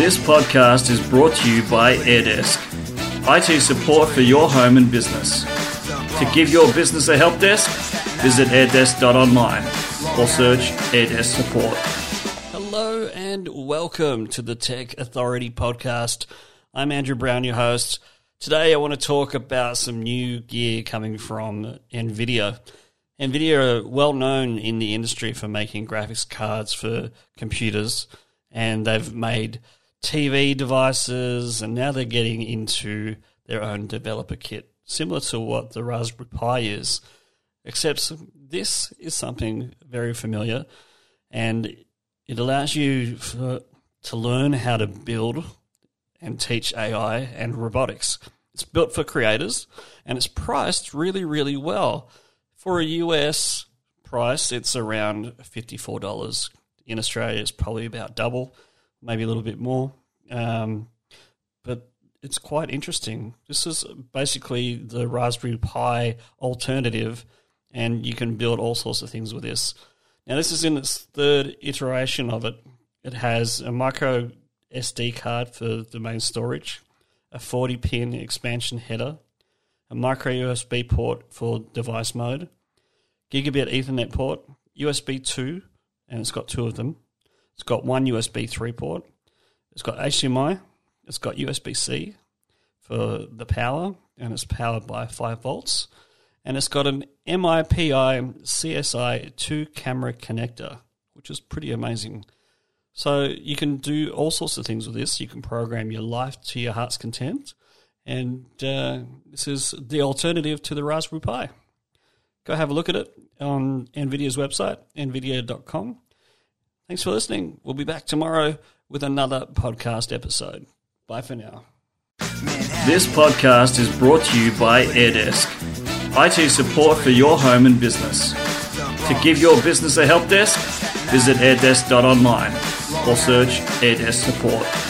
This podcast is brought to you by AirDesk, IT support for your home and business. To give your business a help desk, visit airdesk.online or search AirDesk support. Hello and welcome to the Tech Authority podcast. I'm Andrew Brown, your host. Today I want to talk about some new gear coming from NVIDIA. NVIDIA are well known in the industry for making graphics cards for computers, and they've made TV devices, and now they're getting into their own developer kit, similar to what the Raspberry Pi is. Except this is something very familiar, and it allows you for, to learn how to build and teach AI and robotics. It's built for creators, and it's priced really, really well. For a US price, it's around $54. In Australia, it's probably about double, maybe a little bit more. Um, but it's quite interesting. This is basically the Raspberry Pi alternative, and you can build all sorts of things with this. Now, this is in its third iteration of it. It has a micro SD card for the main storage, a 40 pin expansion header, a micro USB port for device mode, gigabit Ethernet port, USB 2, and it's got two of them. It's got one USB 3 port, it's got HDMI, it's got USB C for the power, and it's powered by 5 volts. And it's got an MIPI CSI 2 camera connector, which is pretty amazing. So you can do all sorts of things with this. You can program your life to your heart's content. And uh, this is the alternative to the Raspberry Pi. Go have a look at it on NVIDIA's website, nvidia.com. Thanks for listening. We'll be back tomorrow with another podcast episode. Bye for now. This podcast is brought to you by AirDesk, IT support for your home and business. To give your business a help desk, visit airdesk.online or search AirDesk support.